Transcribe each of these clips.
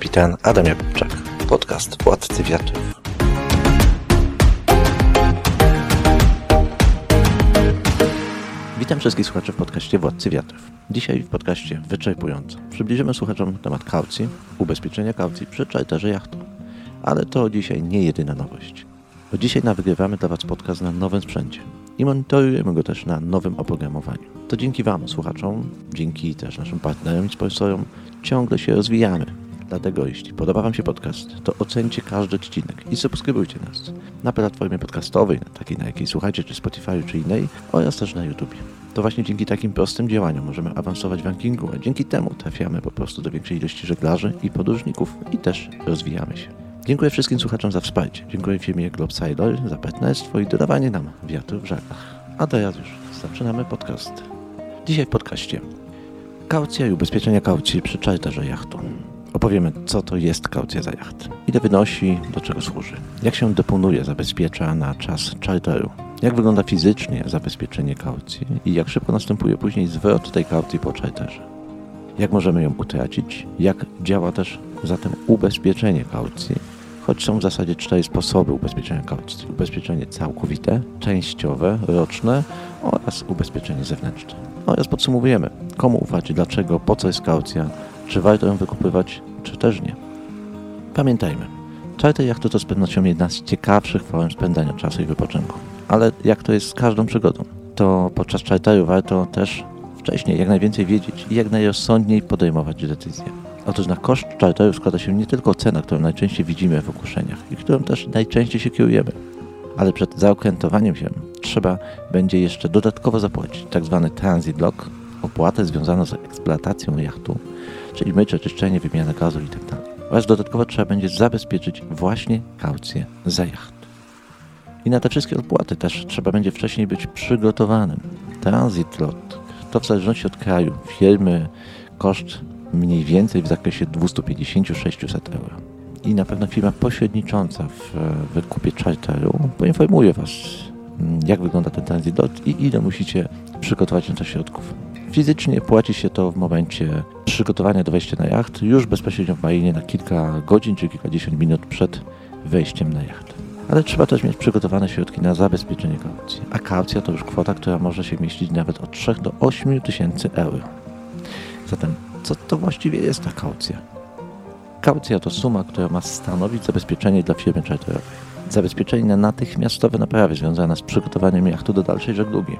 Kapitan Adam Jakubczak, podcast Władcy Wiatrów. Witam wszystkich słuchaczy w podcaście Władcy Wiatrów. Dzisiaj w podcaście wyczerpująco przybliżymy słuchaczom temat kaucji, ubezpieczenia kaucji przy czarterze jachtu. Ale to dzisiaj nie jedyna nowość. Bo dzisiaj nagrywamy dla Was podcast na nowym sprzęcie i monitorujemy go też na nowym oprogramowaniu. To dzięki Wam, słuchaczom, dzięki też naszym partnerom i sponsorom ciągle się rozwijamy. Dlatego jeśli podoba Wam się podcast, to ocencie każdy odcinek i subskrybujcie nas na platformie podcastowej, takiej na jakiej słuchacie, czy Spotify, czy innej, oraz też na YouTube. To właśnie dzięki takim prostym działaniom możemy awansować w rankingu, a dzięki temu trafiamy po prostu do większej ilości żeglarzy i podróżników i też rozwijamy się. Dziękuję wszystkim słuchaczom za wsparcie. Dziękuję firmie Globesider za partnerstwo i dodawanie nam wiatru w żaglach. A teraz już zaczynamy podcast. Dzisiaj w podcaście kaucja i ubezpieczenia kaucji przy czarterze jachtu. Opowiemy, co to jest kaucja za jacht, ile wynosi, do czego służy, jak się deponuje, zabezpiecza na czas czarteru, jak wygląda fizycznie zabezpieczenie kaucji i jak szybko następuje później zwrot tej kaucji po czarterze. Jak możemy ją utracić, jak działa też zatem ubezpieczenie kaucji, choć są w zasadzie cztery sposoby ubezpieczenia kaucji. Ubezpieczenie całkowite, częściowe, roczne oraz ubezpieczenie zewnętrzne. Oraz podsumowujemy, komu ufać, dlaczego, po co jest kaucja, czy warto ją wykupywać, czy też nie. Pamiętajmy, czarter jachtu to z pewnością jedna z ciekawszych form spędzania czasu i wypoczynku. Ale jak to jest z każdą przygodą, to podczas czarteru warto też wcześniej jak najwięcej wiedzieć i jak najrozsądniej podejmować decyzje. Otóż na koszt czarteru składa się nie tylko cena, którą najczęściej widzimy w ogłoszeniach i którą też najczęściej się kierujemy, ale przed zaokrętowaniem się trzeba będzie jeszcze dodatkowo zapłacić tzw. transit log, opłatę związaną z eksploatacją jachtu, czyli mycie, czyszczenie, wymianę gazu itd. Oraz dodatkowo trzeba będzie zabezpieczyć właśnie kaucję za jacht. I na te wszystkie opłaty też trzeba będzie wcześniej być przygotowanym. Transit lot to w zależności od kraju, firmy, koszt mniej więcej w zakresie 250-600 euro. I na pewno firma pośrednicząca w wykupie charteru poinformuje Was, jak wygląda ten transit lot i ile musicie przygotować na to środków. Fizycznie płaci się to w momencie przygotowania do wejścia na jacht, już bezpośrednio w marinie na kilka godzin czy kilkadziesiąt minut przed wejściem na jacht. Ale trzeba też mieć przygotowane środki na zabezpieczenie kaucji. A kaucja to już kwota, która może się mieścić nawet od 3 do 8 tysięcy euro. Zatem, co to właściwie jest ta kaucja? Kaucja to suma, która ma stanowić zabezpieczenie dla firmy charterowej. Zabezpieczenie na natychmiastowe naprawy związane z przygotowaniem jachtu do dalszej żeglugi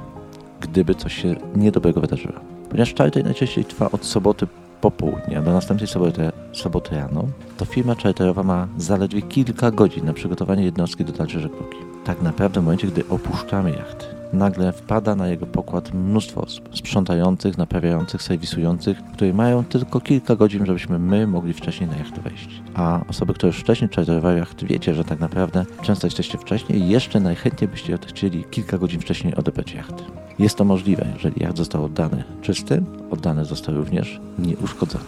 gdyby coś się niedobrego wydarzyło. Ponieważ charter najczęściej trwa od soboty po południu do następnej soboty, soboty rano, to firma charterowa ma zaledwie kilka godzin na przygotowanie jednostki do dalszej żeglugi. Tak naprawdę w momencie, gdy opuszczamy jacht, nagle wpada na jego pokład mnóstwo osób, sprzątających, naprawiających, serwisujących, które mają tylko kilka godzin, żebyśmy my mogli wcześniej na jacht wejść. A osoby, które już wcześniej czarterowały jacht, wiecie, że tak naprawdę często jesteście wcześniej i jeszcze najchętniej byście chcieli kilka godzin wcześniej odebrać jacht. Jest to możliwe, jeżeli jacht został oddany czysty, oddany został również nieuszkodzony.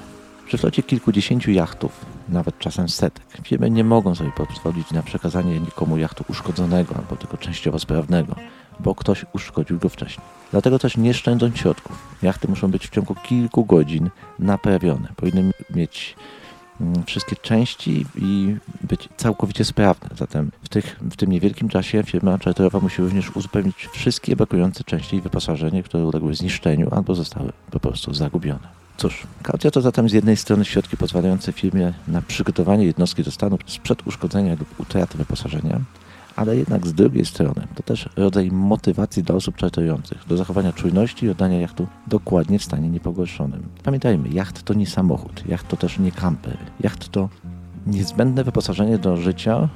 Przy flocie kilkudziesięciu jachtów, nawet czasem setek, firmy nie mogą sobie pozwolić na przekazanie nikomu jachtu uszkodzonego albo tylko częściowo sprawnego, bo ktoś uszkodził go wcześniej. Dlatego też nie szczędzą środków. Jachty muszą być w ciągu kilku godzin naprawione. Powinny mieć mm, wszystkie części i być całkowicie sprawne. Zatem w, tych, w tym niewielkim czasie firma charterowa musi również uzupełnić wszystkie brakujące części i wyposażenie, które uległy zniszczeniu albo zostały po prostu zagubione. Cóż, kaucja to zatem z jednej strony środki pozwalające firmie na przygotowanie jednostki do stanu sprzed uszkodzenia lub utraty wyposażenia, ale jednak z drugiej strony to też rodzaj motywacji dla osób czarterujących do zachowania czujności i oddania jachtu dokładnie w stanie niepogorszonym. Pamiętajmy, jacht to nie samochód, jacht to też nie kamper, jacht to niezbędne wyposażenie do życia,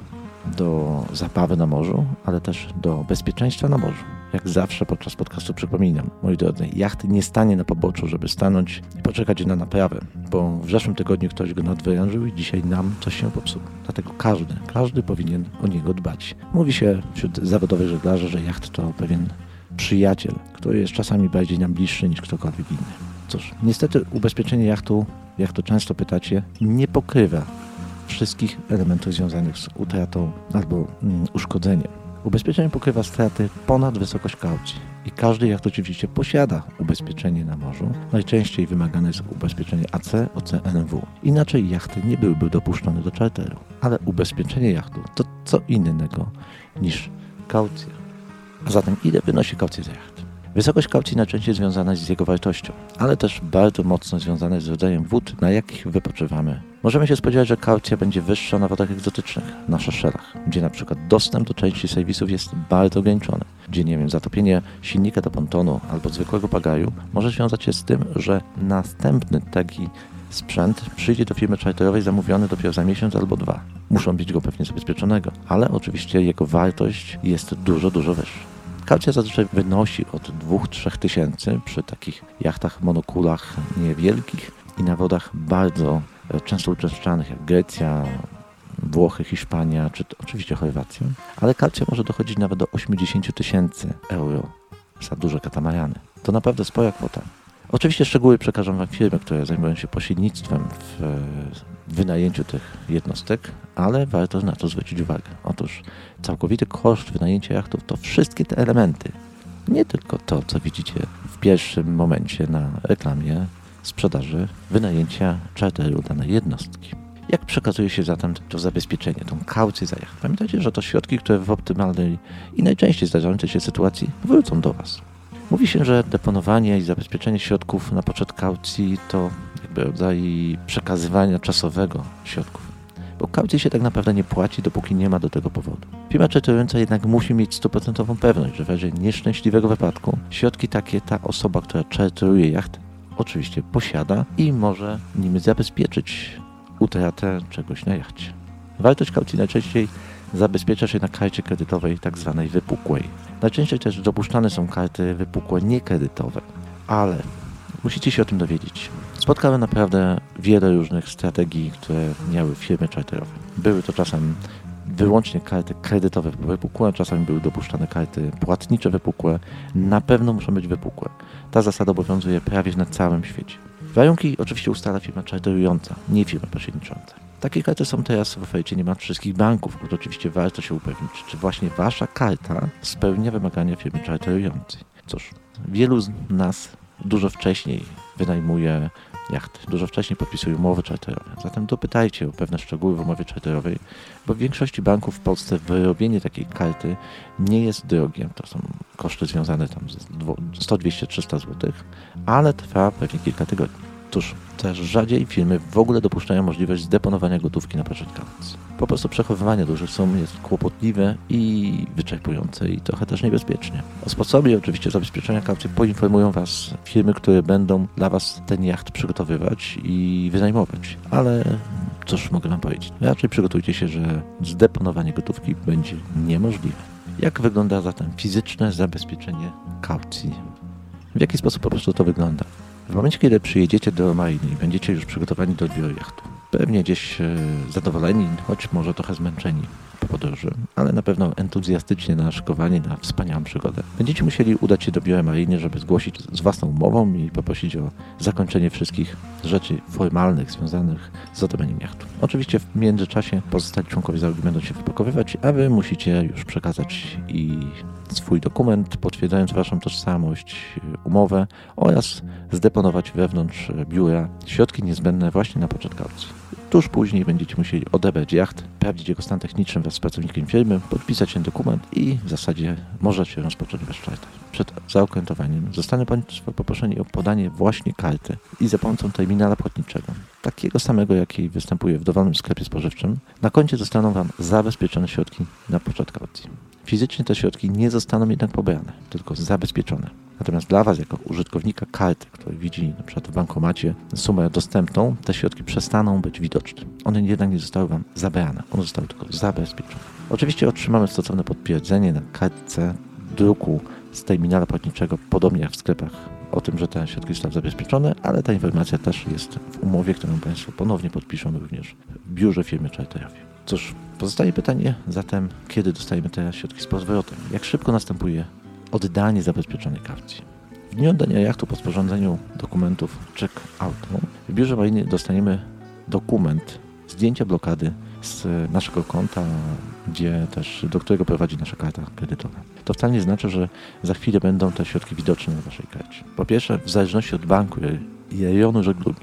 do zabawy na morzu, ale też do bezpieczeństwa na morzu. Jak zawsze podczas podcastu przypominam, moi drodzy, jacht nie stanie na poboczu, żeby stanąć i poczekać na naprawę, bo w zeszłym tygodniu ktoś go nadwyrężył i dzisiaj nam coś się popsuło. Dlatego każdy, każdy powinien o niego dbać. Mówi się wśród zawodowych żeglarzy, że jacht to pewien przyjaciel, który jest czasami bardziej nam bliższy niż ktokolwiek inny. Cóż, niestety ubezpieczenie jachtu, jak to często pytacie, nie pokrywa wszystkich elementów związanych z utratą albo mm, uszkodzeniem. Ubezpieczenie pokrywa straty ponad wysokość kaucji i każdy jacht oczywiście posiada ubezpieczenie na morzu. Najczęściej wymagane jest ubezpieczenie AC, OC, NW. Inaczej jachty nie byłyby dopuszczone do charteru. Ale ubezpieczenie jachtu to co innego niż kaucja. A zatem ile wynosi kaucja za jacht? Wysokość kaucji najczęściej związana jest z jego wartością, ale też bardzo mocno związana jest z rodzajem wód, na jakich wypoczywamy. Możemy się spodziewać, że kaucja będzie wyższa na wodach egzotycznych, na szeszerach, gdzie na przykład dostęp do części serwisów jest bardzo ograniczony, gdzie nie wiem, zatopienie silnika do pontonu albo zwykłego pagaju może związać się z tym, że następny taki sprzęt przyjdzie do firmy charterowej zamówiony dopiero za miesiąc albo dwa. Muszą mieć go pewnie zabezpieczonego, ale oczywiście jego wartość jest dużo, dużo wyższa. Kaucja zazwyczaj wynosi od 2-3 tysięcy przy takich jachtach, monokulach niewielkich i na wodach bardzo często uczęszczanych jak Grecja, Włochy, Hiszpania czy oczywiście Chorwacja. Ale kaucja może dochodzić nawet do 80 tysięcy euro za duże katamarany. To naprawdę spora kwota. Oczywiście szczegóły przekażą Wam firmy, które zajmują się pośrednictwem w wynajęciu tych jednostek, ale warto na to zwrócić uwagę. Otóż całkowity koszt wynajęcia jachtów to wszystkie te elementy. Nie tylko to, co widzicie w pierwszym momencie na reklamie sprzedaży wynajęcia charteru danej jednostki. Jak przekazuje się zatem to zabezpieczenie, tą kaucję za jacht? Pamiętajcie, że to środki, które w optymalnej i najczęściej zdarzającej się sytuacji wrócą do Was. Mówi się, że deponowanie i zabezpieczenie środków na poczet kaucji to jakby rodzaj przekazywania czasowego środków. Bo kaucji się tak naprawdę nie płaci, dopóki nie ma do tego powodu. Firma czertująca jednak musi mieć stuprocentową pewność, że w razie nieszczęśliwego wypadku środki takie ta osoba, która czerturuje jacht, oczywiście posiada i może nimi zabezpieczyć utratę czegoś na jachcie. Wartość kaucji najczęściej zabezpiecza się na karcie kredytowej tak zwanej wypukłej. Najczęściej też dopuszczane są karty wypukłe niekredytowe, ale musicie się o tym dowiedzieć. Spotkałem naprawdę wiele różnych strategii, które miały firmy charterowe. Były to czasem wyłącznie karty kredytowe wypukłe, czasami były dopuszczane karty płatnicze wypukłe. Na pewno muszą być wypukłe. Ta zasada obowiązuje prawie na całym świecie. Warunki oczywiście ustala firma charterująca, nie firma pośrednicząca. Takie karty są teraz w ofercie niemal wszystkich banków, bo oczywiście warto się upewnić, czy właśnie wasza karta spełnia wymagania firmy charterującej. Cóż, wielu z nas dużo wcześniej wynajmuje jachty, dużo wcześniej podpisuje umowy charterowe. Zatem dopytajcie o pewne szczegóły w umowie charterowej, bo w większości banków w Polsce wyrobienie takiej karty nie jest drogie. To są koszty związane tam z 100, 200, 300 zł, ale trwa pewnie kilka tygodni. Cóż, też rzadziej firmy w ogóle dopuszczają możliwość zdeponowania gotówki na poczet kaucji. Po prostu przechowywanie dużych sum jest kłopotliwe i wyczerpujące i trochę też niebezpiecznie. O sposobie oczywiście zabezpieczenia kaucji poinformują Was firmy, które będą dla Was ten jacht przygotowywać i wynajmować. Ale cóż mogę Wam powiedzieć? Raczej przygotujcie się, że zdeponowanie gotówki będzie niemożliwe. Jak wygląda zatem fizyczne zabezpieczenie kaucji? W jaki sposób po prostu to wygląda? W momencie, kiedy przyjedziecie do mariny i będziecie już przygotowani do odbioru jachtu, pewnie gdzieś e, zadowoleni, choć może trochę zmęczeni podróży, ale na pewno entuzjastycznie naszykowani na wspaniałą przygodę. Będziecie musieli udać się do biura mariny, żeby zgłosić z własną umową i poprosić o zakończenie wszystkich rzeczy formalnych związanych z odrobieniem jachtu. Oczywiście w międzyczasie pozostali członkowie załogi będą się wypakowywać, a wy musicie już przekazać i swój dokument potwierdzając waszą tożsamość, umowę oraz zdeponować wewnątrz biura środki niezbędne właśnie na poczet kaucji. Tuż później będziecie musieli odebrać jacht, sprawdzić jego stan techniczny wraz z pracownikiem firmy, podpisać ten dokument i w zasadzie możecie rozpocząć wasz charter. Przed zaokrętowaniem zostanie Państwo poproszeni o podanie właśnie karty i za pomocą terminala płatniczego, takiego samego jaki występuje w dowolnym sklepie spożywczym, na koncie zostaną Wam zabezpieczone środki na poczet kaucji. Fizycznie te środki nie zostaną jednak pobrane, tylko zabezpieczone. Natomiast dla Was, jako użytkownika karty, który widzi na przykład w bankomacie sumę dostępną, te środki przestaną być widoczne. One jednak nie zostały Wam zabrane, one zostały tylko zabezpieczone. Oczywiście otrzymamy stosowne potwierdzenie na kartce druku z terminala płatniczego, podobnie jak w sklepach, o tym, że te środki zostały zabezpieczone, ale ta informacja też jest w umowie, którą Państwo ponownie podpiszą również w biurze firmy charterowej. Cóż, pozostaje pytanie zatem, kiedy dostajemy te środki z powrotem? Jak szybko następuje oddanie zabezpieczonej kaucji? W dniu oddania jachtu po sporządzeniu dokumentów check-outu w biurze mariny dostaniemy dokument zdjęcia blokady z naszego konta, gdzie też, do którego prowadzi nasza karta kredytowa. To wcale nie znaczy, że za chwilę będą te środki widoczne na Waszej karcie. Po pierwsze, w zależności od banku i rejonu żeglugi,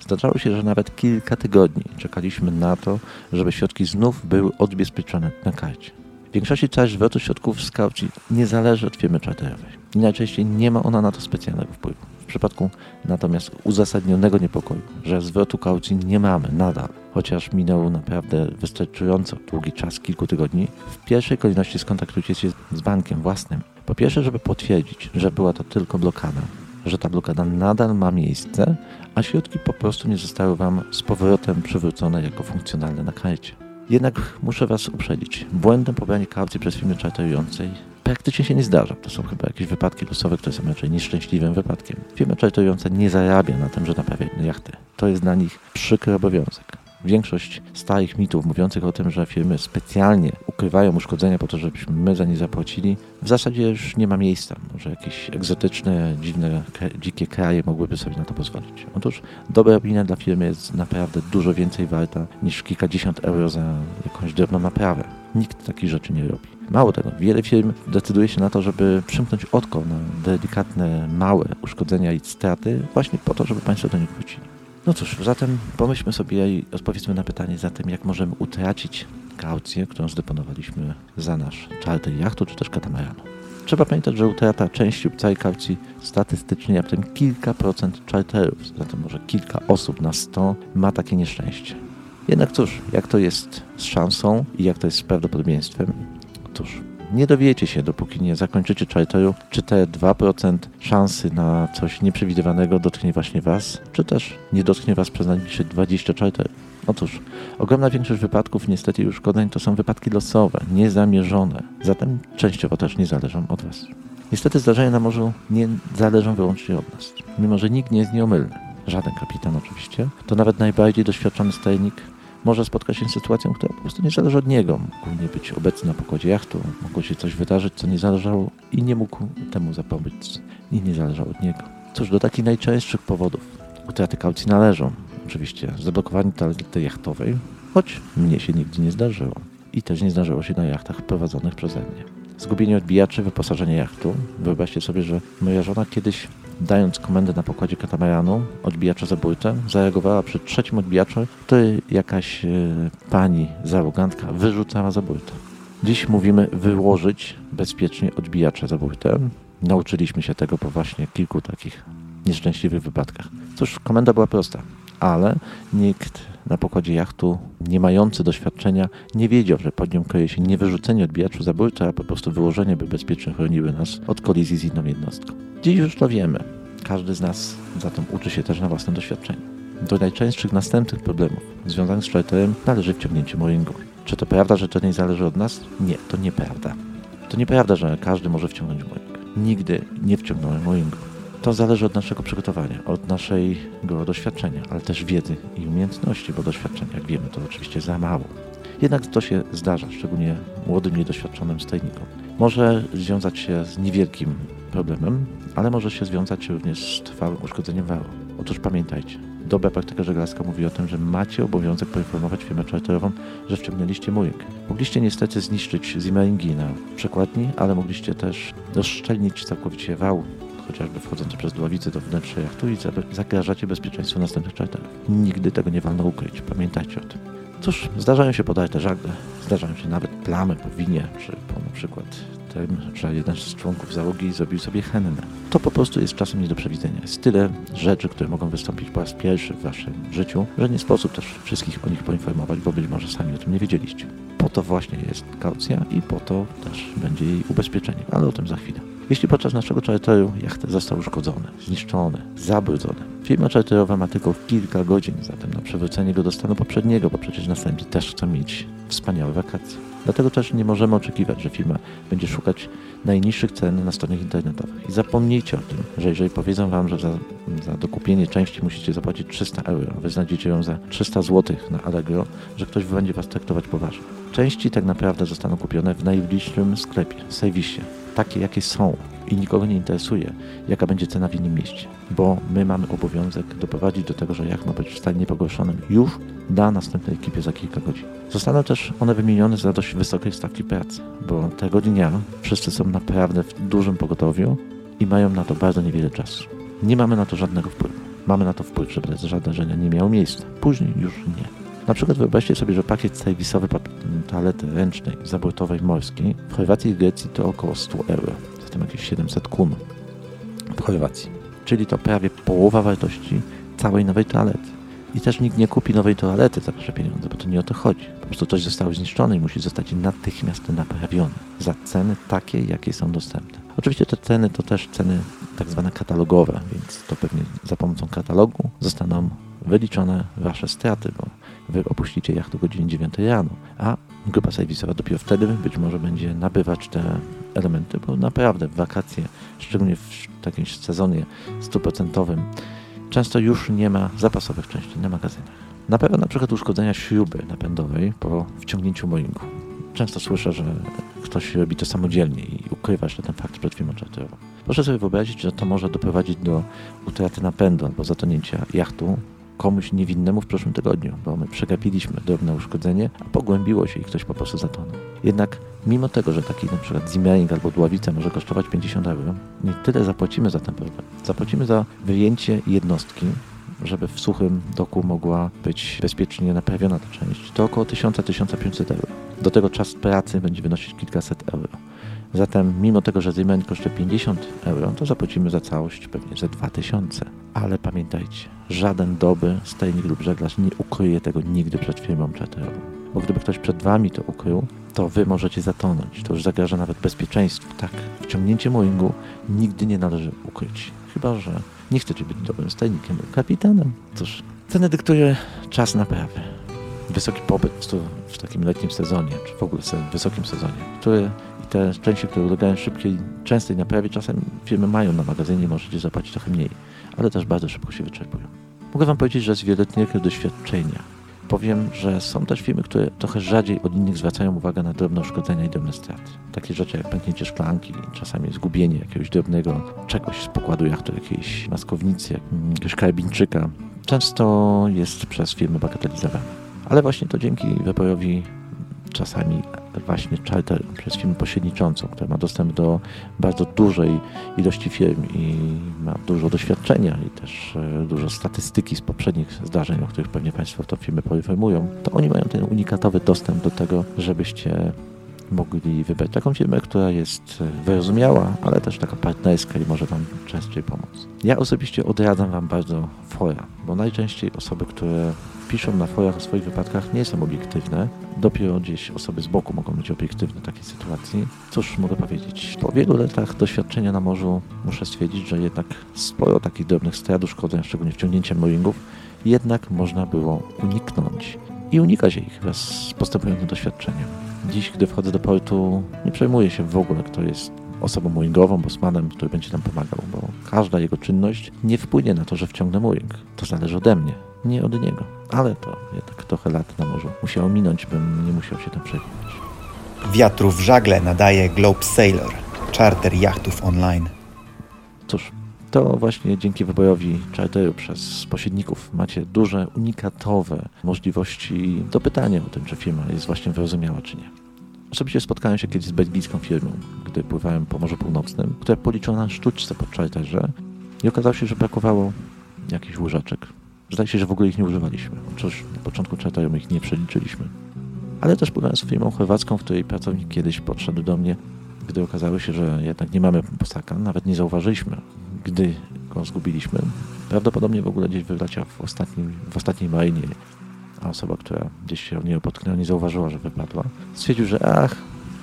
Zdarzało się, że nawet kilka tygodni czekaliśmy na to, żeby środki znów były odbezpieczone na karcie. W większości całość zwrotu środków z kaucji nie zależy od firmy charterowej. I najczęściej nie ma ona na to specjalnego wpływu. W przypadku natomiast uzasadnionego niepokoju, że zwrotu kaucji nie mamy nadal, chociaż minął naprawdę wystarczająco długi czas, kilku tygodni, w pierwszej kolejności skontaktujcie się z bankiem własnym. Po pierwsze, żeby potwierdzić, że była to tylko blokada, że ta blokada nadal ma miejsce, a środki po prostu nie zostały Wam z powrotem przywrócone jako funkcjonalne na karcie. Jednak muszę Was uprzedzić. Błędem pobrania kaucji przez firmy czarterującej praktycznie się nie zdarza. To są chyba jakieś wypadki losowe, które są raczej nieszczęśliwym wypadkiem. Firma czarterująca nie zarabia na tym, że naprawia jachty. To jest dla nich przykry obowiązek. Większość starych mitów mówiących o tym, że firmy specjalnie ukrywają uszkodzenia po to, żebyśmy my za nie zapłacili, w zasadzie już nie ma miejsca. Może jakieś egzotyczne, dziwne, dzikie kraje mogłyby sobie na to pozwolić. Otóż dobra opinia dla firmy jest naprawdę dużo więcej warta niż kilkadziesiąt euro za jakąś drobną naprawę. Nikt takich rzeczy nie robi. Mało tego, wiele firm decyduje się na to, żeby przymknąć oko na delikatne, małe uszkodzenia i straty właśnie po to, żeby Państwo do nich wrócili. No cóż, zatem pomyślmy sobie i odpowiedzmy na pytanie zatem, jak możemy utracić kaucję, którą zdeponowaliśmy za nasz charter jachtu czy też katamaranu. Trzeba pamiętać, że utrata części lub całej kaucji statystycznie raptem kilka procent charterów, zatem może kilka osób na sto ma takie nieszczęście. Jednak cóż, jak to jest z szansą i jak to jest z prawdopodobieństwem? Otóż nie dowiecie się, dopóki nie zakończycie charteru, czy te 2% szansy na coś nieprzewidywanego dotknie właśnie Was, czy też nie dotknie Was przez najbliższe 20 charterów. Otóż ogromna większość wypadków niestety i uszkodzeń to są wypadki losowe, niezamierzone, zatem częściowo też nie zależą od Was. Niestety zdarzenia na morzu nie zależą wyłącznie od nas, mimo że nikt nie jest nieomylny. Żaden kapitan oczywiście, to nawet najbardziej doświadczony stajnik może spotkać się z sytuacją, która po prostu nie zależy od niego. Mógł nie być obecny na pokładzie jachtu, mogło się coś wydarzyć, co nie zależało i nie mógł temu zapobiec i nie zależało od niego. Cóż, do takich najczęstszych powodów utraty kaucji należą oczywiście zablokowanie toalety jachtowej, choć mnie się nigdy nie zdarzyło i też nie zdarzyło się na jachtach prowadzonych przeze mnie. Zgubienie odbijaczy, wyposażenie jachtu. Wyobraźcie sobie, że moja żona kiedyś dając komendę na pokładzie katamaranu odbijacza zabójcę, zareagowała przy trzecim odbijaczu, to jakaś e, pani załogantka wyrzucała zabójcę. Dziś mówimy wyłożyć bezpiecznie odbijacza zabójcę. Nauczyliśmy się tego po właśnie kilku takich nieszczęśliwych wypadkach. Cóż, komenda była prosta, ale nikt na pokładzie jachtu nie mający doświadczenia nie wiedział, że pod nią kryje się nie wyrzucenie odbijaczu zabójcza, a po prostu wyłożenie, by bezpiecznie chroniły nas od kolizji z inną jednostką. Dziś już to wiemy. Każdy z nas zatem uczy się też na własnym doświadczeniu. Do najczęstszych następnych problemów związanych z charterem należy wciągnięcie mooringu. Czy to prawda, że to nie zależy od nas? Nie, to nieprawda. To nieprawda, że każdy może wciągnąć mooring. Nigdy nie wciągnąłem mooringu. To zależy od naszego przygotowania, od naszego doświadczenia, ale też wiedzy i umiejętności, bo doświadczenia, jak wiemy, to oczywiście za mało. Jednak to się zdarza, szczególnie młodym, niedoświadczonym stajnikom. Może związać się z niewielkim problemem, ale może się związać również z trwałym uszkodzeniem wału. Otóż pamiętajcie, dobra praktyka żeglarska mówi o tym, że macie obowiązek poinformować firmę charterową, że wciągnęliście mujek. Mogliście niestety zniszczyć zimmeringi na przekładni, ale mogliście też rozszczelnić całkowicie wał chociażby wchodzący przez dławice do wnętrza jachtu i zagrażacie bezpieczeństwu następnych czarterów. Nigdy tego nie wolno ukryć, pamiętajcie o tym. Cóż, zdarzają się podarte żagle, zdarzają się nawet plamy po winie, czy po na przykład tym, że jeden z członków załogi zrobił sobie hennę. To po prostu jest czasem nie do przewidzenia. Jest tyle rzeczy, które mogą wystąpić po raz pierwszy w waszym życiu, że nie sposób też wszystkich o nich poinformować, bo być może sami o tym nie wiedzieliście. Po to właśnie jest kaucja i po to też będzie jej ubezpieczenie, ale o tym za chwilę. Jeśli podczas naszego czarteru jacht został uszkodzony, zniszczony, zabrudzony, firma czarterowa ma tylko kilka godzin zatem na przywrócenie go do stanu poprzedniego, bo przecież następni też chcą mieć wspaniałe wakacje. Dlatego też nie możemy oczekiwać, że firma będzie szukać najniższych cen na stronach internetowych. I zapomnijcie o tym, że jeżeli powiedzą Wam, że za, za dokupienie części musicie zapłacić 300 euro, a Wy znajdziecie ją za 300 zł na Allegro, że ktoś będzie Was traktować poważnie. Części tak naprawdę zostaną kupione w najbliższym sklepie, serwisie, takie jakie są i nikogo nie interesuje, jaka będzie cena w innym mieście, bo my mamy obowiązek doprowadzić do tego, że jacht ma być w stanie niepogorszonym już da następnej ekipie za kilka godzin. Zostaną też one wymienione za dość wysokiej stawki pracy, bo tego dnia wszyscy są naprawdę w dużym pogotowiu i mają na to bardzo niewiele czasu. Nie mamy na to żadnego wpływu. Mamy na to wpływ, żeby te zdarzenia nie miało miejsca. Później już nie. Na przykład wyobraźcie sobie, że pakiet serwisowy toalety ręcznej, zabortowej morskiej w Chorwacji i Grecji to około 100 euro, zatem jakieś 700 kun w Chorwacji. Czyli to prawie połowa wartości całej nowej toalety. I też nikt nie kupi nowej toalety za nasze pieniądze, bo to nie o to chodzi. Po prostu coś zostało zniszczone i musi zostać natychmiast naprawione za ceny takie, jakie są dostępne. Oczywiście te ceny to też ceny tak zwane katalogowe, więc to pewnie za pomocą katalogu zostaną wyliczone wasze straty, bo wy opuścicie jacht o godzinie 9 rano, a grupa serwisowa dopiero wtedy być może będzie nabywać te elementy, bo naprawdę w wakacje, szczególnie w takim sezonie stuprocentowym, często już nie ma zapasowych części na magazynach. Na pewno na przykład uszkodzenia śruby napędowej po wciągnięciu moingu. Często słyszę, że ktoś robi to samodzielnie i ukrywa jeszcze ten fakt przed firmą czarterową. Proszę sobie wyobrazić, że to może doprowadzić do utraty napędu albo zatonięcia jachtu komuś niewinnemu w przyszłym tygodniu, bo my przegapiliśmy drobne uszkodzenie, a pogłębiło się i ktoś po prostu zatonął. Jednak mimo tego, że taki na przykład zimmering albo dławica może kosztować 50 euro, nie tyle zapłacimy za ten problem. Zapłacimy za wyjęcie jednostki, żeby w suchym doku mogła być bezpiecznie naprawiona ta część, to około 1000-1500 euro. Do tego czas pracy będzie wynosić kilkaset euro. Zatem mimo tego, że Zymen kosztuje 50 euro, to zapłacimy za całość pewnie ze 2000. Ale pamiętajcie, żaden doby stajnik lub żeglarz nie ukryje tego nigdy przed firmą czarterową. Bo gdyby ktoś przed wami to ukrył, to wy możecie zatonąć. To już zagraża nawet bezpieczeństwu. Tak, wciągnięcie moingu nigdy nie należy ukryć. Chyba, że nie chcecie być dobrym stajnikiem lub kapitanem. Cóż, ceny dyktuje czas naprawy. Wysoki pobyt w takim letnim sezonie, czy w ogóle w wysokim sezonie, który te części, które ulegają szybkiej, częstej naprawie, czasem firmy mają na magazynie, możecie zapłacić trochę mniej, ale też bardzo szybko się wyczerpują. Mogę Wam powiedzieć, że z wieloletniego doświadczenia powiem, że są też firmy, które trochę rzadziej od innych zwracają uwagę na drobne uszkodzenia i drobne straty. Takie rzeczy jak pęknięcie szklanki, czasami zgubienie jakiegoś drobnego czegoś z pokładu jachtu, jakiejś maskownicy, jakiegoś karabinczyka, często jest przez firmy bagatelizowane. Ale właśnie to dzięki wyborowi czasami właśnie charter przez firmę pośredniczącą, która ma dostęp do bardzo dużej ilości firm i ma dużo doświadczenia i też e, dużo statystyki z poprzednich zdarzeń, o których pewnie Państwo to firmy poinformują, to oni mają ten unikatowy dostęp do tego, żebyście mogli wybrać taką firmę, która jest e, wyrozumiała, ale też taka partnerska i może Wam częściej pomóc. Ja osobiście odradzam Wam bardzo fora, bo najczęściej osoby, które piszą na forach o swoich wypadkach nie są obiektywne. Dopiero gdzieś osoby z boku mogą być obiektywne w takiej sytuacji. Cóż mogę powiedzieć? Po wielu latach doświadczenia na morzu muszę stwierdzić, że jednak sporo takich drobnych strat uszkodzeń, szczególnie wciągnięciem moringów, jednak można było uniknąć. I unika się ich wraz z postępującym doświadczeniem. Dziś, gdy wchodzę do portu, nie przejmuję się w ogóle, kto jest osobą mooringową, bosmanem, który będzie nam pomagał, bo każda jego czynność nie wpłynie na to, że wciągnę mooring. To zależy ode mnie, nie od niego. Ale to jednak trochę lat na morzu musiało minąć, bym nie musiał się tam przejmować. Wiatru w żagle nadaje Globe Sailor, charter jachtów online. Cóż, to właśnie dzięki wyborowi charteru przez pośredników macie duże, unikatowe możliwości do pytania o tym, czy firma jest właśnie wyrozumiała, czy nie. Osobiście spotkałem się kiedyś z belgijską firmą, gdy pływałem po Morzu Północnym, które policzono na sztuczce po charterze i okazało się, że brakowało jakichś łyżeczek. Zdaje się, że w ogóle ich nie używaliśmy. Chociaż na początku my ich nie przeliczyliśmy. Ale też pływałem z firmą chorwacką, w której pracownik kiedyś podszedł do mnie, gdy okazało się, że jednak nie mamy posaka, nawet nie zauważyliśmy, gdy go zgubiliśmy. Prawdopodobnie w ogóle gdzieś wyleciał w, ostatnim, w ostatniej marinie, a osoba, która gdzieś się o niego potknęła, nie zauważyła, że wypadła. Stwierdził, że ach,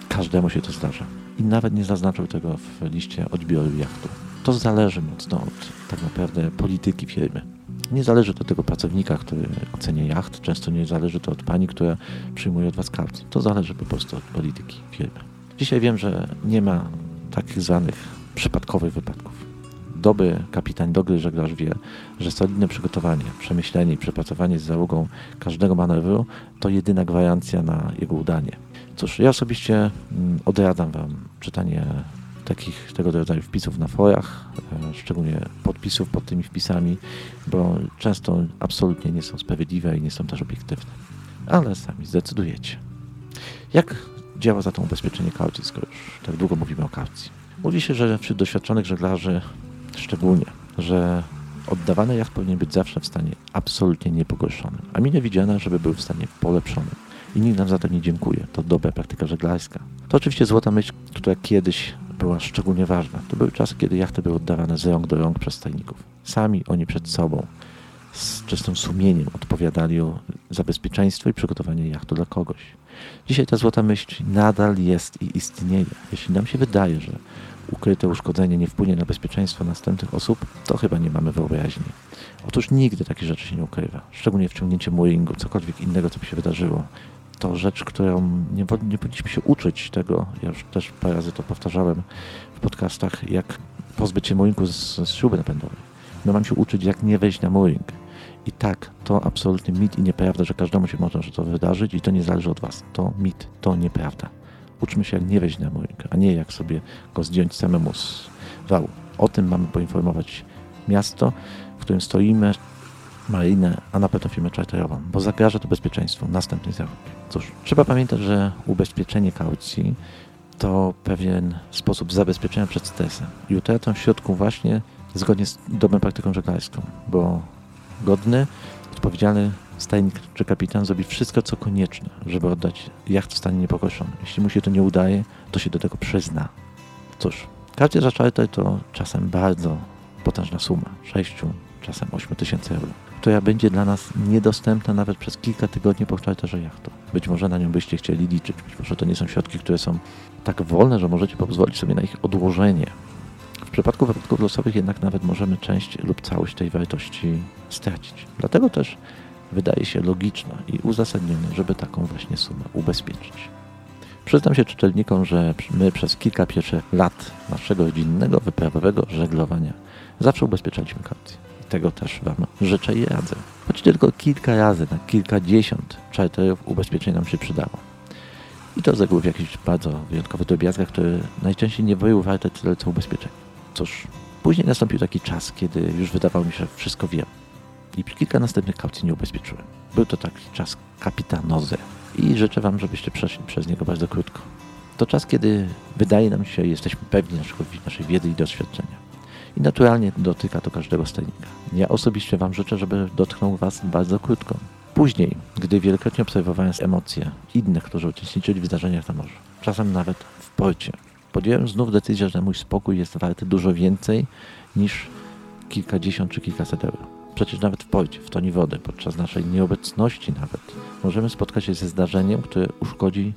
każdemu się to zdarza. I nawet nie zaznaczył tego w liście odbioru jachtu. To zależy mocno od tak naprawdę polityki firmy. Nie zależy to tego pracownika, który ocenia jacht, często nie zależy to od pani, która przyjmuje od was kaucję. To zależy po prostu od polityki firmy. Dzisiaj wiem, że nie ma takich zwanych przypadkowych wypadków. Dobry kapitan, dobry żeglarz wie, że solidne przygotowanie, przemyślenie i przepracowanie z załogą każdego manewru to jedyna gwarancja na jego udanie. Cóż, ja osobiście mm, odradzam Wam czytanie takich tego rodzaju wpisów na forach, e, szczególnie podpisów pod tymi wpisami, bo często absolutnie nie są sprawiedliwe i nie są też obiektywne. Ale sami zdecydujecie. Jak działa za to ubezpieczenie kaucji, skoro już tak długo mówimy o kaucji? Mówi się, że wśród doświadczonych żeglarzy szczególnie, że oddawany jacht powinien być zawsze w stanie absolutnie niepogorszonym, a mi nie widziane, żeby był w stanie polepszonym. I nikt nam za to nie dziękuje. To dobra praktyka żeglarska. To oczywiście złota myśl, która kiedyś była szczególnie ważna. To były czasy, kiedy jachty były oddawane z rąk do rąk przez stajników. Sami oni przed sobą z czystym sumieniem odpowiadali o zabezpieczeństwo i przygotowanie jachtu dla kogoś. Dzisiaj ta złota myśl nadal jest i istnieje. Jeśli nam się wydaje, że ukryte uszkodzenie nie wpłynie na bezpieczeństwo następnych osób, to chyba nie mamy wyobraźni. Otóż nigdy takie rzeczy się nie ukrywa. Szczególnie wciągnięcie mooringu, cokolwiek innego, co by się wydarzyło. To rzecz, którą nie, nie powinniśmy się uczyć tego. Ja już też parę razy to powtarzałem w podcastach, jak pozbyć się mooringu z, z śruby napędowej. My mamy się uczyć, jak nie wejść na mooring. I tak, to absolutny mit i nieprawda, że każdemu się może to wydarzyć i to nie zależy od Was. To mit, to nieprawda. Uczmy się, jak nie wejść na mooring, a nie jak sobie go zdjąć samemu z wału. O tym mamy poinformować miasto, w którym stoimy, marinę, a na pewno firmę charterową, bo zagraża to bezpieczeństwu następnej załogi. Cóż, trzeba pamiętać, że ubezpieczenie kaucji to pewien sposób zabezpieczenia przed stresem i utratą środków właśnie zgodnie z dobrą praktyką żeglarską, bo godny, odpowiedzialny stajnik czy kapitan zrobi wszystko, co konieczne, żeby oddać jacht w stanie niepokoszony. Jeśli mu się to nie udaje, to się do tego przyzna. Cóż, każdy za charter to czasem bardzo potężna suma, 6, czasem 8 tysięcy euro, która będzie dla nas niedostępna nawet przez kilka tygodni po charterze jachtu. Być może na nią byście chcieli liczyć, być może to nie są środki, które są tak wolne, że możecie pozwolić sobie na ich odłożenie. W przypadku wypadków losowych jednak nawet możemy część lub całość tej wartości stracić. Dlatego też wydaje się logiczne i uzasadnione, żeby taką właśnie sumę ubezpieczyć. Przyznam się czytelnikom, że my przez kilka pierwszych lat naszego rodzinnego, wyprawowego żeglowania zawsze ubezpieczaliśmy kaucję. Tego też Wam życzę i radzę. Choć tylko kilka razy na kilkadziesiąt charterów ubezpieczeń nam się przydało. I to z reguły w jakichś bardzo wyjątkowych drobiazgach, które najczęściej nie były warte tyle co ubezpieczenie. Cóż, później nastąpił taki czas, kiedy już wydawało mi się, że wszystko wiem. I kilka następnych kaucji nie ubezpieczyłem. Był to taki czas kapitanozy i życzę Wam, żebyście przeszli przez niego bardzo krótko. To czas, kiedy wydaje nam się, jesteśmy pewni naszego, naszej wiedzy i doświadczenia. I naturalnie dotyka to każdego stajnika. Ja osobiście Wam życzę, żeby dotknął Was bardzo krótko. Później, gdy wielokrotnie obserwowałem emocje innych, którzy uczestniczyli w zdarzeniach na morzu, czasem nawet w porcie, podjąłem znów decyzję, że mój spokój jest warty dużo więcej niż kilkadziesiąt czy kilkaset euro. Przecież nawet w porcie, w toni wody, podczas naszej nieobecności nawet, możemy spotkać się ze zdarzeniem, które uszkodzi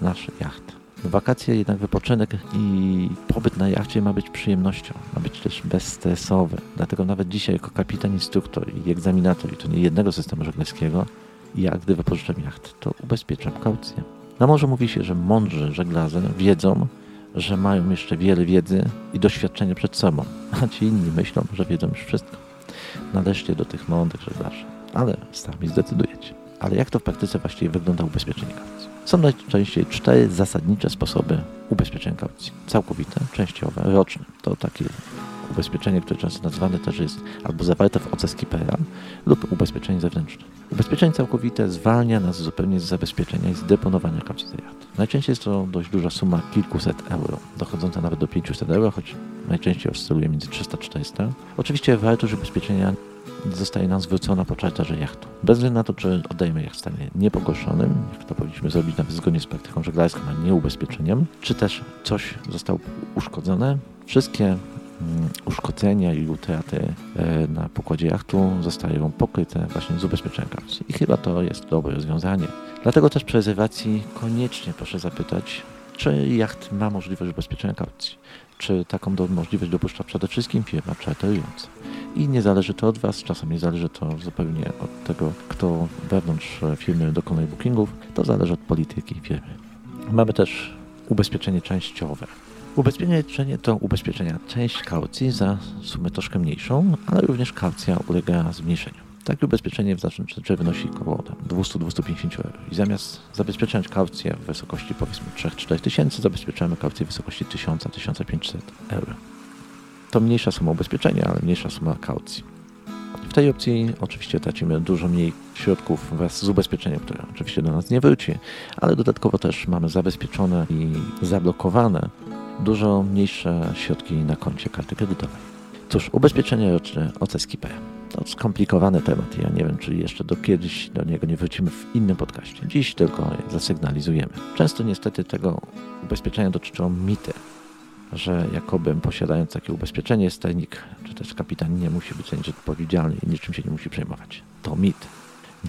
nasz jacht. Wakacje, jednak wypoczynek i pobyt na jachcie ma być przyjemnością, ma być też bezstresowy. Dlatego nawet dzisiaj jako kapitan, instruktor i egzaminator, i to nie jednego systemu żeglarskiego, ja gdy wypożyczam jacht, to ubezpieczam kaucję. Na morzu mówi się, że mądrzy żeglarze wiedzą, że mają jeszcze wiele wiedzy i doświadczenia przed sobą, a ci inni myślą, że wiedzą już wszystko. Należcie do tych mądrych żeglarzy, ale sami zdecydujecie. Ale jak to w praktyce właściwie wygląda ubezpieczenie kaucji? Są najczęściej cztery zasadnicze sposoby ubezpieczenia kaucji. Całkowite, częściowe, roczne. To takie ubezpieczenie, które często nazwane też jest albo zawarte w OC Skipera lub ubezpieczenie zewnętrzne. Ubezpieczenie całkowite zwalnia nas zupełnie z zabezpieczenia i z deponowania kaucji jacht. Najczęściej jest to dość duża suma kilkuset euro, dochodząca nawet do 500 euro, choć najczęściej oscyluje między 300-400. Oczywiście wartość ubezpieczenia zostaje nam zwrócona po czarterze jachtu. Bez względu na to, czy oddajemy jacht w stanie niepogorszonym, jak to powinniśmy zrobić nawet zgodnie z praktyką żeglarską, a nie ubezpieczeniem, czy też coś zostało uszkodzone. Wszystkie mm, uszkodzenia i utraty e, na pokładzie jachtu zostają pokryte właśnie z ubezpieczeniem kaucji. I chyba to jest dobre rozwiązanie. Dlatego też przy rezerwacji koniecznie proszę zapytać, czy jacht ma możliwość ubezpieczenia kaucji. Czy taką do, możliwość dopuszcza przede wszystkim firma czarterująca. I nie zależy to od Was, czasami zależy to zupełnie od tego, kto wewnątrz firmy dokonuje bookingów, to zależy od polityki firmy. Mamy też ubezpieczenie częściowe. Ubezpieczenie to ubezpieczenia część kaucji za sumę troszkę mniejszą, ale również kaucja ulega zmniejszeniu. Takie ubezpieczenie w znacznym czerwcu wynosi około 200-250 euro. I zamiast zabezpieczać kaucję w wysokości powiedzmy 3-4 tysięcy, zabezpieczamy kaucję w wysokości 1000-1500 euro. To mniejsza suma ubezpieczenia, ale mniejsza suma kaucji. W tej opcji oczywiście tracimy dużo mniej środków wraz z ubezpieczeniem, które oczywiście do nas nie wróci, ale dodatkowo też mamy zabezpieczone i zablokowane dużo mniejsze środki na koncie karty kredytowej. Cóż, ubezpieczenie roczne OC Skipper. To skomplikowany temat. Ja nie wiem, czy jeszcze do kiedyś do niego nie wrócimy w innym podcaście. Dziś tylko zasygnalizujemy. Często niestety tego ubezpieczenia dotyczą mity, że jakoby posiadając takie ubezpieczenie sternik czy też kapitan nie musi być odpowiedzialny i niczym się nie musi przejmować. To mit.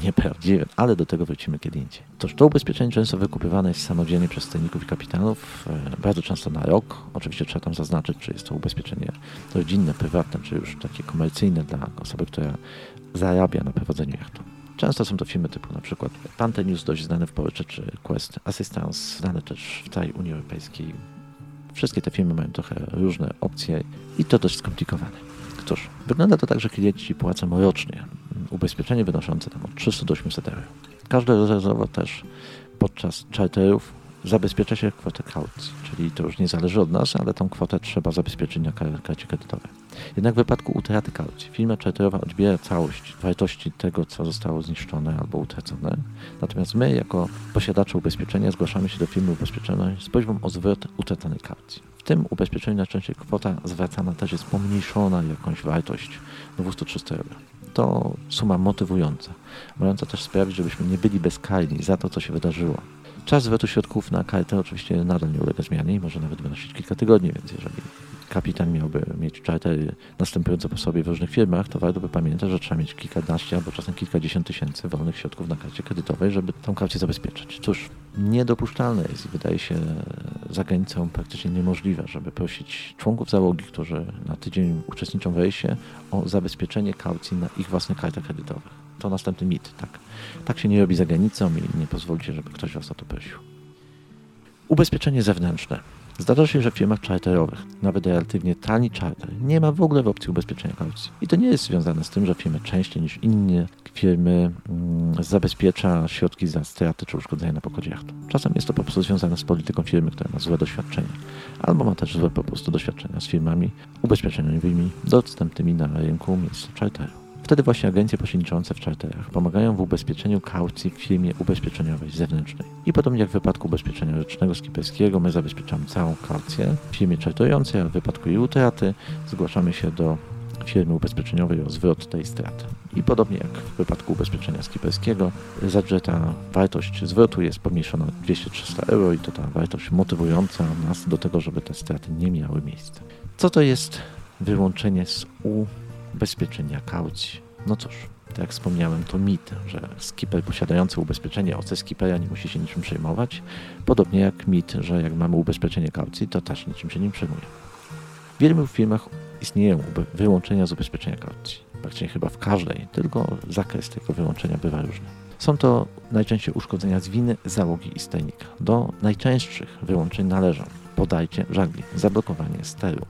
Nieprawdziwy, ale do tego wrócimy kiedy indziej. Toż to ubezpieczenie często wykupywane jest samodzielnie przez sterników i kapitanów, e, bardzo często na rok. Oczywiście trzeba tam zaznaczyć, czy jest to ubezpieczenie rodzinne, prywatne, czy już takie komercyjne dla osoby, która zarabia na prowadzeniu jachtu. Często są to firmy typu na przykład Pantenius, dość znane w Polsce, czy Quest Assistance, znane też w całej Unii Europejskiej. Wszystkie te firmy mają trochę różne opcje i to dość skomplikowane. Cóż, wygląda to tak, że klienci płacą rocznie ubezpieczenie wynoszące tam od 300 do 800 euro. Każde rezerwowo też podczas charterów zabezpiecza się kwotę kaucji, czyli to już nie zależy od nas, ale tą kwotę trzeba zabezpieczyć na karcie kredytowej. Jednak w wypadku utraty kaucji firma charterowa odbiera całość wartości tego, co zostało zniszczone albo utracone. Natomiast my, jako posiadacze ubezpieczenia, zgłaszamy się do firmy ubezpieczonej z prośbą o zwrot utraconej kaucji. W tym ubezpieczeniu najczęściej kwota zwracana też jest pomniejszona jakąś wartość 200-300 euro to suma motywująca, mająca też sprawić, żebyśmy nie byli bezkarni za to, co się wydarzyło. Czas zwrotu środków na kartę oczywiście nadal nie ulega zmianie i może nawet wynosić kilka tygodni, więc jeżeli kapitan miałby mieć czartery następujące po sobie w różnych firmach, to warto by pamiętać, że trzeba mieć kilkanaście albo czasem kilkadziesiąt tysięcy wolnych środków na karcie kredytowej, żeby tą kaucję zabezpieczyć. Cóż, niedopuszczalne jest i wydaje się za granicą praktycznie niemożliwe, żeby prosić członków załogi, którzy na tydzień uczestniczą w rejsie, o zabezpieczenie kaucji na ich własnych kartach kredytowych. To następny mit, tak. Tak się nie robi za granicą i nie pozwólcie, żeby ktoś was o to prosił. Ubezpieczenie zewnętrzne. Zdarza się, że w firmach charterowych, nawet relatywnie tani charter, nie ma w ogóle w opcji ubezpieczenia kaucji. I to nie jest związane z tym, że firmy częściej niż inne firmy mm, zabezpiecza środki za straty czy uszkodzenia na pokładzie jachtu. Czasem jest to po prostu związane z polityką firmy, która ma złe doświadczenia, albo ma też złe po prostu doświadczenia z firmami ubezpieczeniowymi dostępnymi na rynku miejsc charteru. Wtedy właśnie agencje pośredniczące w charterach pomagają w ubezpieczeniu kaucji w firmie ubezpieczeniowej zewnętrznej. I podobnie jak w wypadku ubezpieczenia rocznego skiperskiego, my zabezpieczamy całą kaucję w firmie charterującej, a w wypadku jej utraty zgłaszamy się do firmy ubezpieczeniowej o zwrot tej straty. I podobnie jak w wypadku ubezpieczenia skiperskiego, zadżeta wartość zwrotu jest pomniejszona 200-300 euro i to ta wartość motywująca nas do tego, żeby te straty nie miały miejsca. Co to jest wyłączenie z U ubezpieczenia kaucji. No cóż, tak jak wspomniałem, to mit, że skipper posiadający ubezpieczenie OC skipera nie musi się niczym przejmować. Podobnie jak mit, że jak mamy ubezpieczenie kaucji, to też niczym się nim przejmuje. W wielu firmach istnieją wyłączenia z ubezpieczenia kaucji. Praktycznie chyba w każdej, tylko zakres tego wyłączenia bywa różny. Są to najczęściej uszkodzenia z winy załogi i stajnika. Do najczęstszych wyłączeń należą podajcie żagli, zablokowanie steru,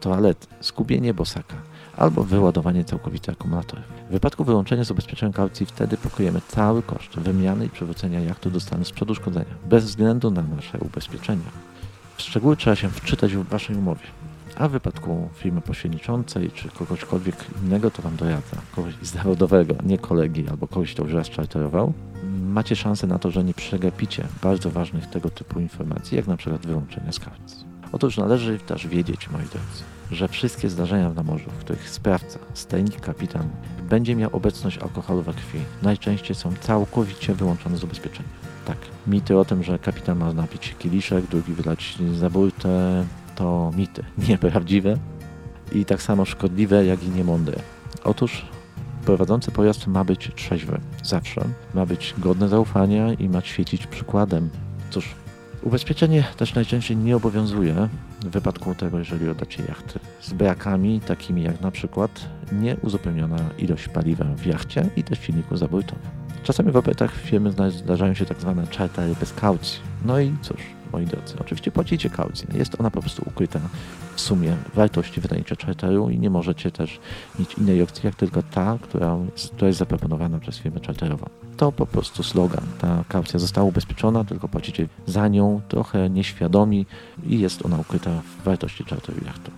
toalet, skubienie bosaka, albo wyładowanie całkowite akumulatorów. W wypadku wyłączenia z ubezpieczeniem kaucji wtedy pokryjemy cały koszt wymiany i przywrócenia jachtu do stanu sprzed uszkodzenia, bez względu na nasze ubezpieczenia. W szczegóły trzeba się wczytać w Waszej umowie. A w wypadku firmy pośredniczącej czy kogośkolwiek innego, to Wam doradzę, kogoś zawodowego, nie kolegi albo kogoś, kto już raz czarterował, macie szansę na to, że nie przegapicie bardzo ważnych tego typu informacji, jak na przykład wyłączenia z kaucji. Otóż należy też wiedzieć, moi drodzy, że wszystkie zdarzenia na morzu, w których sprawca, stajnik kapitan, będzie miał obecność alkoholu we krwi, najczęściej są całkowicie wyłączone z ubezpieczenia. Tak, mity o tym, że kapitan ma napić kieliszek, drugi wylać za burtę, to mity, nieprawdziwe i tak samo szkodliwe, jak i niemądre. Otóż prowadzący pojazd ma być trzeźwy, zawsze. Ma być godny zaufania i ma świecić przykładem. Cóż, ubezpieczenie też najczęściej nie obowiązuje w wypadku tego, jeżeli oddacie jachty z brakami takimi jak na przykład nieuzupełniona ilość paliwa w jachcie i też silniku zabójtowym. Czasami w operacjach firmy zdarzają się tak zwane chartery bez kaucji. No i cóż, moi drodzy, oczywiście płacicie kaucję. Jest ona po prostu ukryta w sumie wartości wynajęcia charteru i nie możecie też mieć innej opcji, jak tylko ta, która jest, która jest zaproponowana przez firmę charterową. To po prostu slogan. Ta kaucja została ubezpieczona, tylko płacicie za nią trochę nieświadomi i jest ona ukryta w wartości charteru jachtu.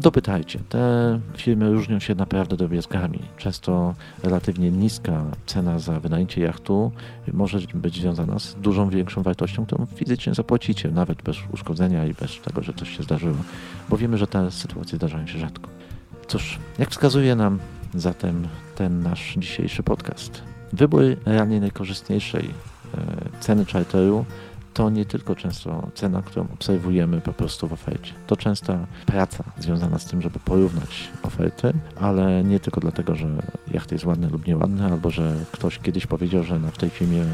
Dopytajcie. Te firmy różnią się naprawdę drobiazgami. Często relatywnie niska cena za wynajęcie jachtu może być związana z dużą większą wartością, którą fizycznie zapłacicie, nawet bez uszkodzenia i bez tego, że coś się zdarzyło, bo wiemy, że te sytuacje zdarzają się rzadko. Cóż, jak wskazuje nam zatem ten nasz dzisiejszy podcast, wybór realnie najkorzystniejszej e, ceny charteru to nie tylko często cena, którą obserwujemy po prostu w ofercie. To częsta praca związana z tym, żeby porównać oferty, ale nie tylko dlatego, że jacht jest ładny lub nieładny, albo że ktoś kiedyś powiedział, że w tej firmie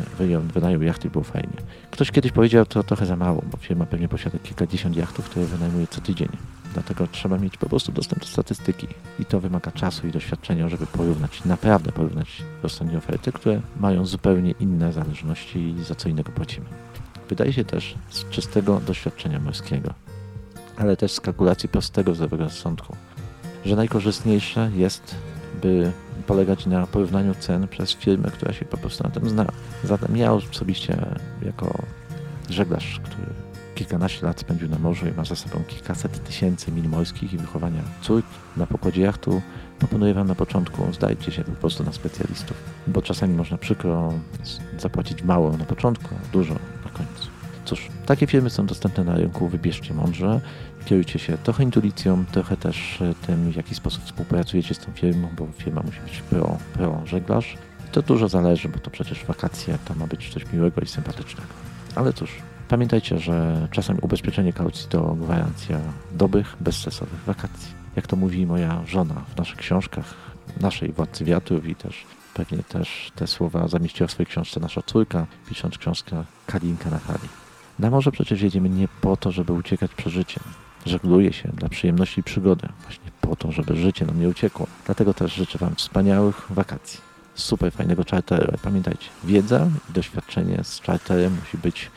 wynajął jachty i było fajnie. Ktoś kiedyś powiedział to trochę za mało, bo firma pewnie posiada kilkadziesiąt jachtów, które wynajmuje co tydzień. Dlatego trzeba mieć po prostu dostęp do statystyki i to wymaga czasu i doświadczenia, żeby porównać, naprawdę porównać rozsądnie oferty, które mają zupełnie inne zależności i za co innego płacimy. Wydaje się też z czystego doświadczenia morskiego, ale też z kalkulacji prostego zdrowego rozsądku, że najkorzystniejsze jest, by polegać na porównaniu cen przez firmę, która się po prostu na tym zna. Zatem ja osobiście jako żeglarz, który kilkanaście lat spędził na morzu i ma za sobą kilkaset tysięcy mil morskich i wychowania córki na pokładzie jachtu, proponuję Wam na początku, zdajcie się po prostu na specjalistów, bo czasami można przykro zapłacić mało na początku, a dużo na końcu. Cóż, takie firmy są dostępne na rynku, wybierzcie mądrze, kierujcie się trochę intuicją, trochę też tym, w jaki sposób współpracujecie z tą firmą, bo firma musi być pro, pro żeglarz. To dużo zależy, bo to przecież wakacje, to ma być coś miłego i sympatycznego. Ale cóż, pamiętajcie, że czasami ubezpieczenie kaucji to gwarancja dobrych, bezstresowych wakacji jak to mówi moja żona w naszych książkach, naszej Władcy Wiatrów i też pewnie też te słowa zamieściła w swojej książce nasza córka, pisząc książkę Kalinka na Hali. Na morze przecież jedziemy nie po to, żeby uciekać przed życiem. Żegluje się dla przyjemności i przygody, właśnie po to, żeby życie nam nie uciekło. Dlatego też życzę Wam wspaniałych wakacji, super fajnego charteru. Pamiętajcie, wiedza i doświadczenie z charterem musi być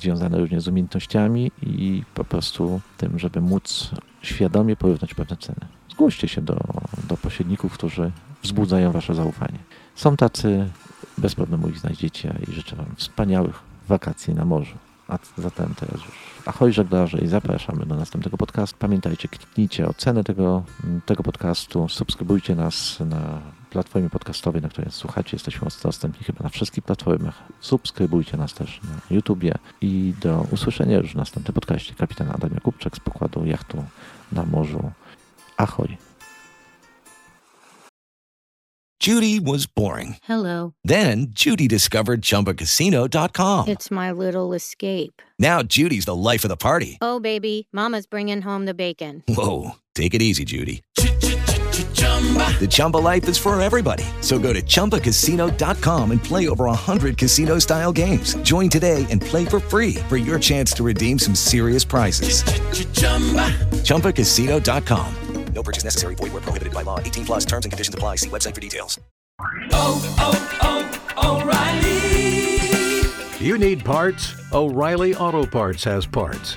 związane również z umiejętnościami i po prostu tym, żeby móc świadomie porównać pewne ceny. Zgłoście się do, do pośredników, którzy wzbudzają Wasze zaufanie. Są tacy, bez problemu ich znajdziecie i życzę Wam wspaniałych wakacji na morzu. A zatem teraz już ahoj żeglarze i zapraszamy do następnego podcastu. Pamiętajcie, kliknijcie ocenę tego, tego podcastu, subskrybujcie nas na platformie podcastowej, na której słuchacie. Jesteśmy dostępni chyba na wszystkich platformach. Subskrybujcie nas też na YouTubie i do usłyszenia już w następnym podcaście. Kapitan Adam Jakubczak z pokładu jachtu na morzu. Ahoj. Judy was boring. Hello. Then Judy discovered ChumbaCasino.com. It's my little escape. Now Judy's the life of the party. Oh, baby, mama's bringing home the bacon. Whoa, take it easy, Judy. The Chumba life is for everybody. So go to ChumbaCasino.com and play over 100 casino style games. Join today and play for free for your chance to redeem some serious prizes. ChumbaCasino.com. No purchase necessary. Void where prohibited by law. 18 plus terms and conditions apply. See website for details. Oh, oh, oh, O'Reilly. You need parts? O'Reilly Auto Parts has parts.